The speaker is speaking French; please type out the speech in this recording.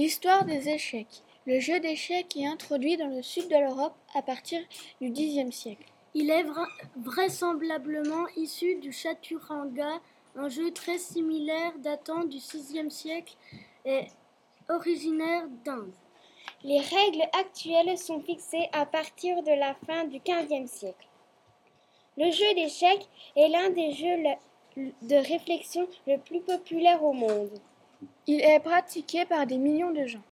Histoire des échecs. Le jeu d'échecs est introduit dans le sud de l'Europe à partir du Xe siècle. Il est vra- vraisemblablement issu du chaturanga, un jeu très similaire datant du VIe siècle et originaire d'Inde. Les règles actuelles sont fixées à partir de la fin du XVe siècle. Le jeu d'échecs est l'un des jeux de réflexion le plus populaire au monde. Il est pratiqué par des millions de gens.